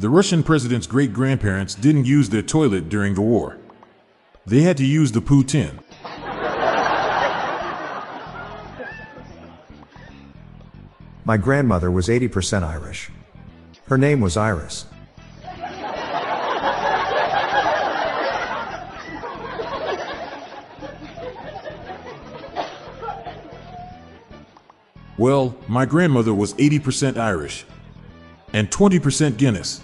The Russian president's great grandparents didn't use their toilet during the war. They had to use the Putin. My grandmother was 80% Irish. Her name was Iris. Well, my grandmother was 80% Irish and 20% Guinness.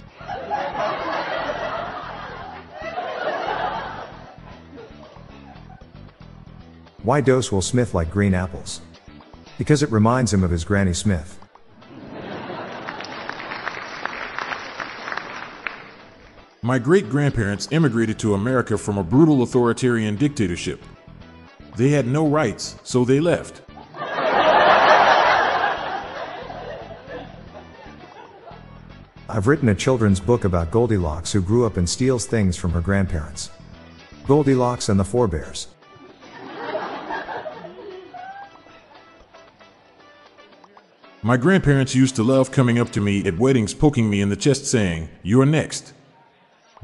Why dose Will Smith like green apples? Because it reminds him of his Granny Smith. My great grandparents immigrated to America from a brutal authoritarian dictatorship. They had no rights, so they left. I've written a children's book about Goldilocks who grew up and steals things from her grandparents. Goldilocks and the Four My grandparents used to love coming up to me at weddings, poking me in the chest, saying, You're next.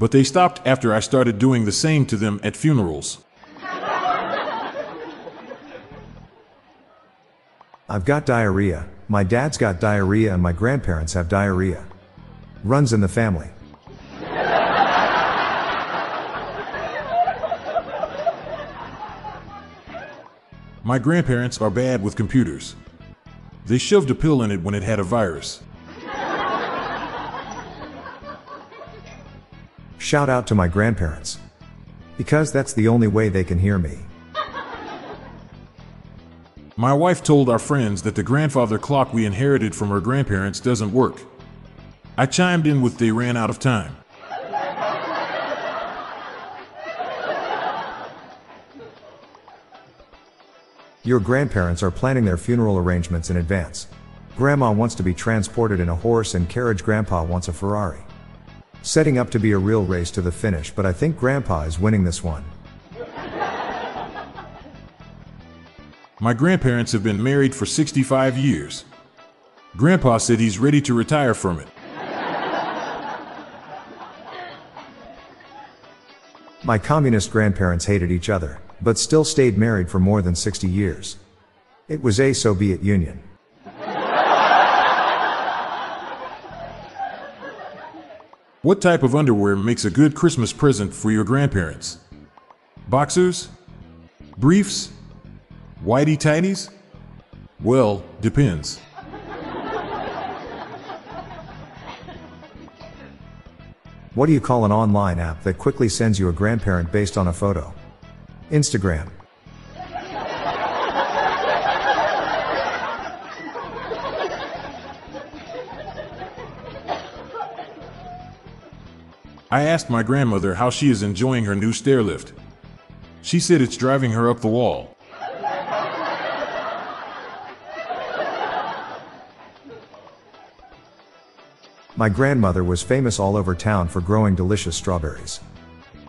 But they stopped after I started doing the same to them at funerals. I've got diarrhea, my dad's got diarrhea, and my grandparents have diarrhea. Runs in the family. My grandparents are bad with computers. They shoved a pill in it when it had a virus. Shout out to my grandparents. Because that's the only way they can hear me. My wife told our friends that the grandfather clock we inherited from her grandparents doesn't work. I chimed in with they ran out of time. Your grandparents are planning their funeral arrangements in advance. Grandma wants to be transported in a horse and carriage, Grandpa wants a Ferrari. Setting up to be a real race to the finish, but I think Grandpa is winning this one. My grandparents have been married for 65 years. Grandpa said he's ready to retire from it. My communist grandparents hated each other, but still stayed married for more than 60 years. It was a Soviet Union. What type of underwear makes a good Christmas present for your grandparents? Boxers? Briefs? Whitey tighties? Well, depends. What do you call an online app that quickly sends you a grandparent based on a photo? Instagran. I asked my grandmother how she is enjoying her new stair lift. She said it's driving her up the wall. My grandmother was famous all over town for growing delicious strawberries.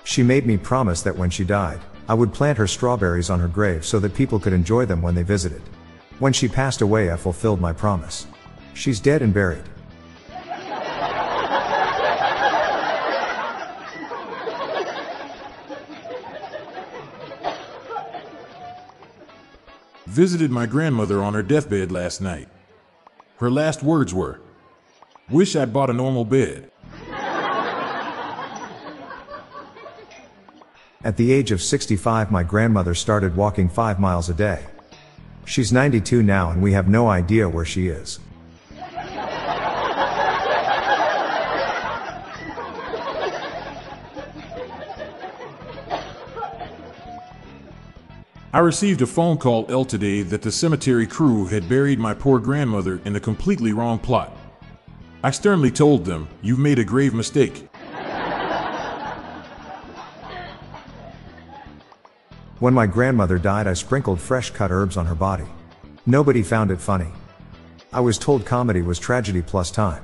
She made me promise that when she died, I would plant her strawberries on her grave so that people could enjoy them when they visited. When she passed away, I fulfilled my promise. She's dead and buried. Visited my grandmother on her deathbed last night. Her last words were, Wish I'd bought a normal bed. At the age of 65, my grandmother started walking 5 miles a day. She's 92 now and we have no idea where she is. I received a phone call L today that the cemetery crew had buried my poor grandmother in a completely wrong plot. I sternly told them, You've made a grave mistake. When my grandmother died, I sprinkled fresh cut herbs on her body. Nobody found it funny. I was told comedy was tragedy plus time.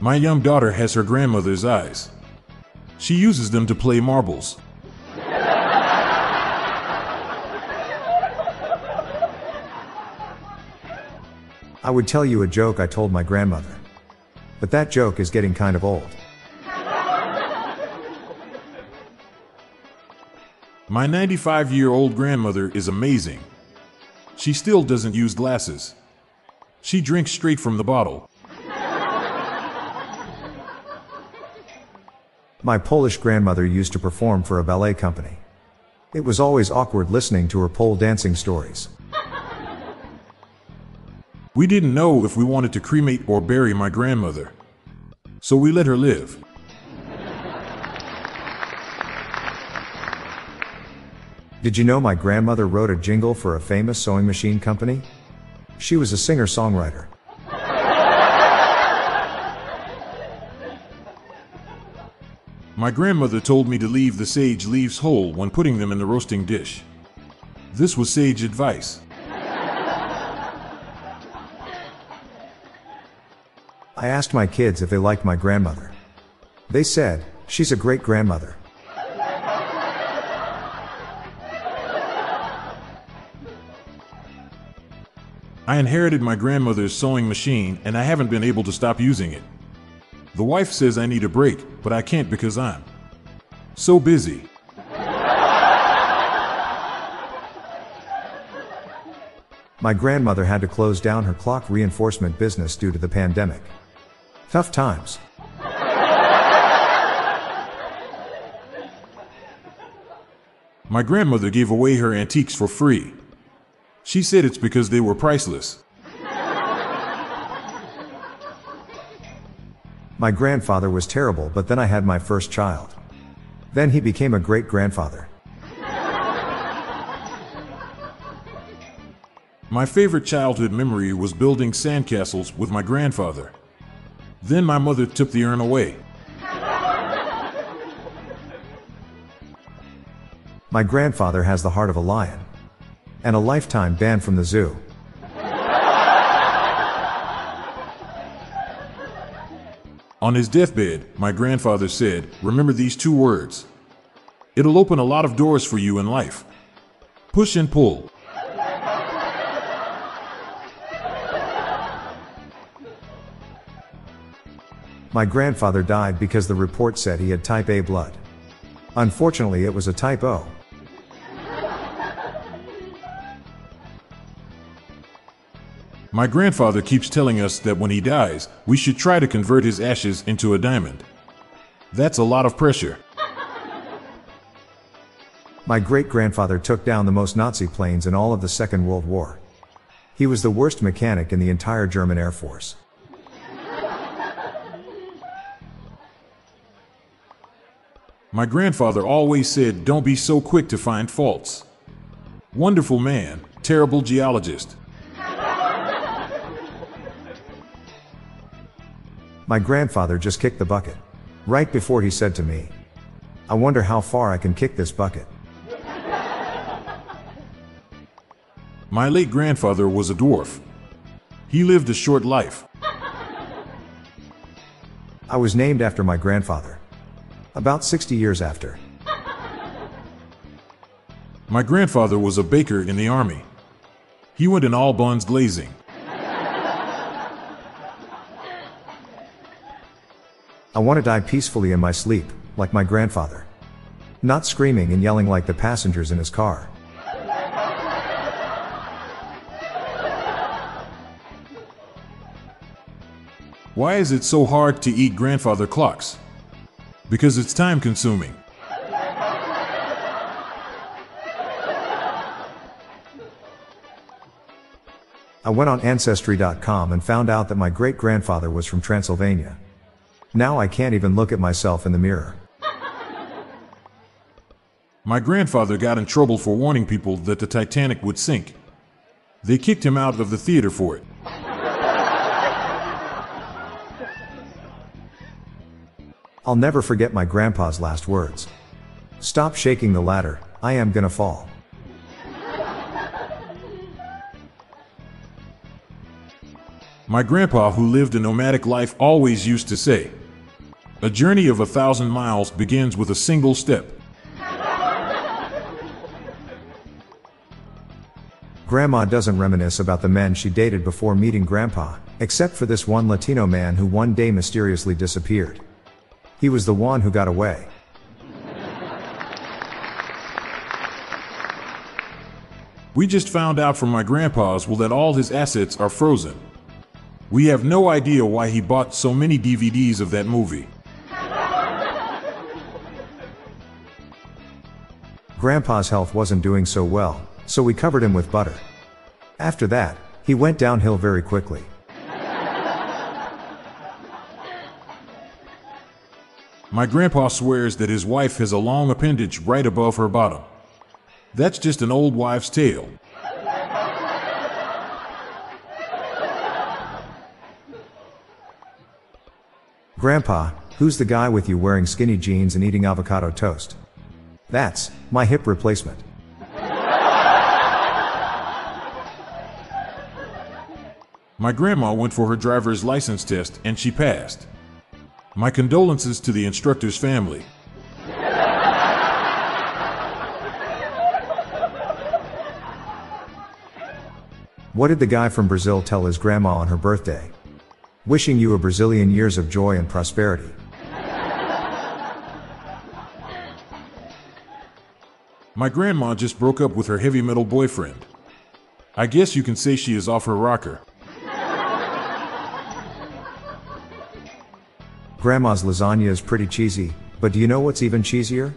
My young daughter has her grandmother's eyes. She uses them to play marbles. I would tell you a joke I told my grandmother. But that joke is getting kind of old. My 95 year old grandmother is amazing. She still doesn't use glasses. She drinks straight from the bottle. My Polish grandmother used to perform for a ballet company. It was always awkward listening to her pole dancing stories. We didn't know if we wanted to cremate or bury my grandmother. So we let her live. Did you know my grandmother wrote a jingle for a famous sewing machine company? She was a singer songwriter. My grandmother told me to leave the sage leaves whole when putting them in the roasting dish. This was sage advice. I asked my kids if they liked my grandmother. They said, she's a great grandmother. I inherited my grandmother's sewing machine and I haven't been able to stop using it. The wife says I need a break, but I can't because I'm so busy. My grandmother had to close down her clock reinforcement business due to the pandemic. Tough times. My grandmother gave away her antiques for free. She said it's because they were priceless. My grandfather was terrible, but then I had my first child. Then he became a great grandfather. My favorite childhood memory was building sandcastles with my grandfather. Then my mother took the urn away. My grandfather has the heart of a lion. And a lifetime ban from the zoo. On his deathbed, my grandfather said, Remember these two words. It'll open a lot of doors for you in life. Push and pull. My grandfather died because the report said he had type A blood. Unfortunately, it was a type O. My grandfather keeps telling us that when he dies, we should try to convert his ashes into a diamond. That's a lot of pressure. My great grandfather took down the most Nazi planes in all of the Second World War. He was the worst mechanic in the entire German Air Force. My grandfather always said, Don't be so quick to find faults. Wonderful man, terrible geologist. My grandfather just kicked the bucket. Right before he said to me, I wonder how far I can kick this bucket. My late grandfather was a dwarf. He lived a short life. I was named after my grandfather. About 60 years after. My grandfather was a baker in the army. He went in all buns glazing. I want to die peacefully in my sleep, like my grandfather. Not screaming and yelling like the passengers in his car. Why is it so hard to eat grandfather clocks? Because it's time consuming. I went on Ancestry.com and found out that my great grandfather was from Transylvania. Now I can't even look at myself in the mirror. My grandfather got in trouble for warning people that the Titanic would sink. They kicked him out of the theater for it. I'll never forget my grandpa's last words. Stop shaking the ladder, I am gonna fall. My grandpa, who lived a nomadic life, always used to say, A journey of a thousand miles begins with a single step. Grandma doesn't reminisce about the men she dated before meeting Grandpa, except for this one Latino man who one day mysteriously disappeared. He was the one who got away. We just found out from my grandpa's will that all his assets are frozen. We have no idea why he bought so many DVDs of that movie. Grandpa's health wasn't doing so well, so we covered him with butter. After that, he went downhill very quickly. My grandpa swears that his wife has a long appendage right above her bottom. That's just an old wife's tale. Grandpa, who's the guy with you wearing skinny jeans and eating avocado toast? That's my hip replacement. My grandma went for her driver's license test and she passed. My condolences to the instructor's family. What did the guy from Brazil tell his grandma on her birthday? Wishing you a Brazilian years of joy and prosperity. My grandma just broke up with her heavy metal boyfriend. I guess you can say she is off her rocker. Grandma's lasagna is pretty cheesy, but do you know what's even cheesier?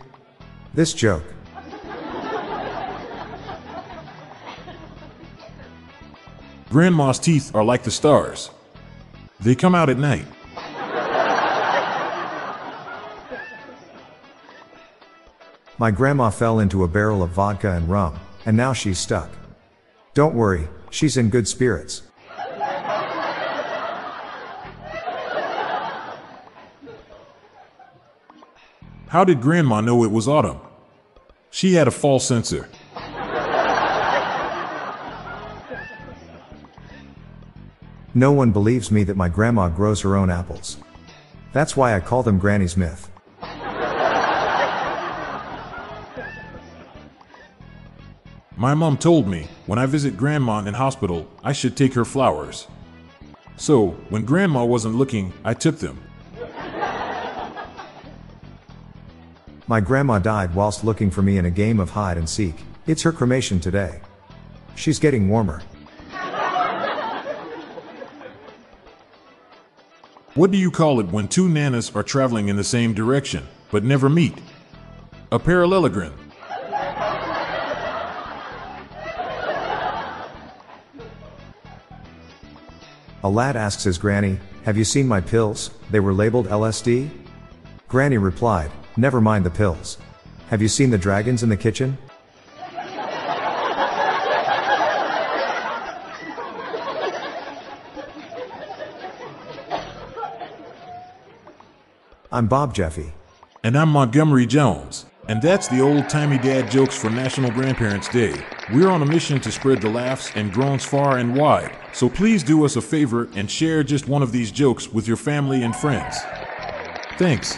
This joke. Grandma's teeth are like the stars. They come out at night. My grandma fell into a barrel of vodka and rum, and now she's stuck. Don't worry, she's in good spirits. How did Grandma know it was autumn? She had a fall sensor. No one believes me that my grandma grows her own apples. That's why I call them Granny's Myth. My mom told me when I visit Grandma in hospital, I should take her flowers. So, when Grandma wasn't looking, I took them. My grandma died whilst looking for me in a game of hide and seek. It's her cremation today. She's getting warmer. What do you call it when two nanas are traveling in the same direction, but never meet? A parallelogram. A lad asks his granny, Have you seen my pills? They were labeled LSD? Granny replied, Never mind the pills. Have you seen the dragons in the kitchen? I'm Bob Jeffy. And I'm Montgomery Jones. And that's the old timey dad jokes for National Grandparents Day. We're on a mission to spread the laughs and groans far and wide. So please do us a favor and share just one of these jokes with your family and friends. Thanks.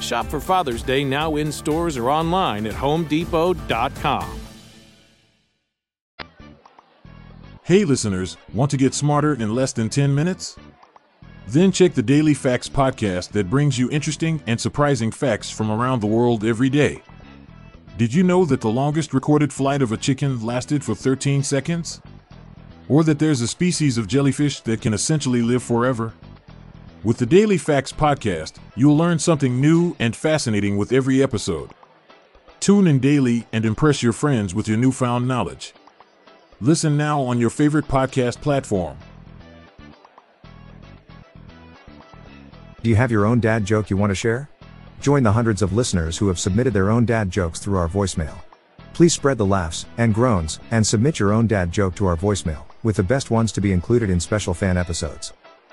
Shop for Father's Day now in stores or online at homedepot.com. Hey listeners, want to get smarter in less than 10 minutes? Then check the Daily Facts podcast that brings you interesting and surprising facts from around the world every day. Did you know that the longest recorded flight of a chicken lasted for 13 seconds? Or that there's a species of jellyfish that can essentially live forever? With the Daily Facts podcast, you'll learn something new and fascinating with every episode. Tune in daily and impress your friends with your newfound knowledge. Listen now on your favorite podcast platform. Do you have your own dad joke you want to share? Join the hundreds of listeners who have submitted their own dad jokes through our voicemail. Please spread the laughs and groans and submit your own dad joke to our voicemail, with the best ones to be included in special fan episodes.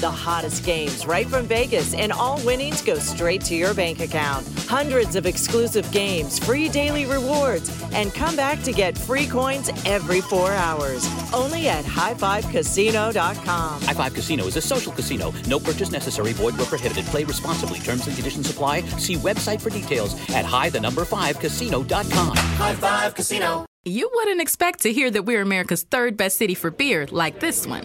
The hottest games right from Vegas, and all winnings go straight to your bank account. Hundreds of exclusive games, free daily rewards, and come back to get free coins every four hours. Only at highfivecasino.com. High Five Casino is a social casino. No purchase necessary. Void where prohibited. Play responsibly. Terms and conditions apply. See website for details at high the number five casino.com. High Five Casino. You wouldn't expect to hear that we're America's third best city for beer like this one.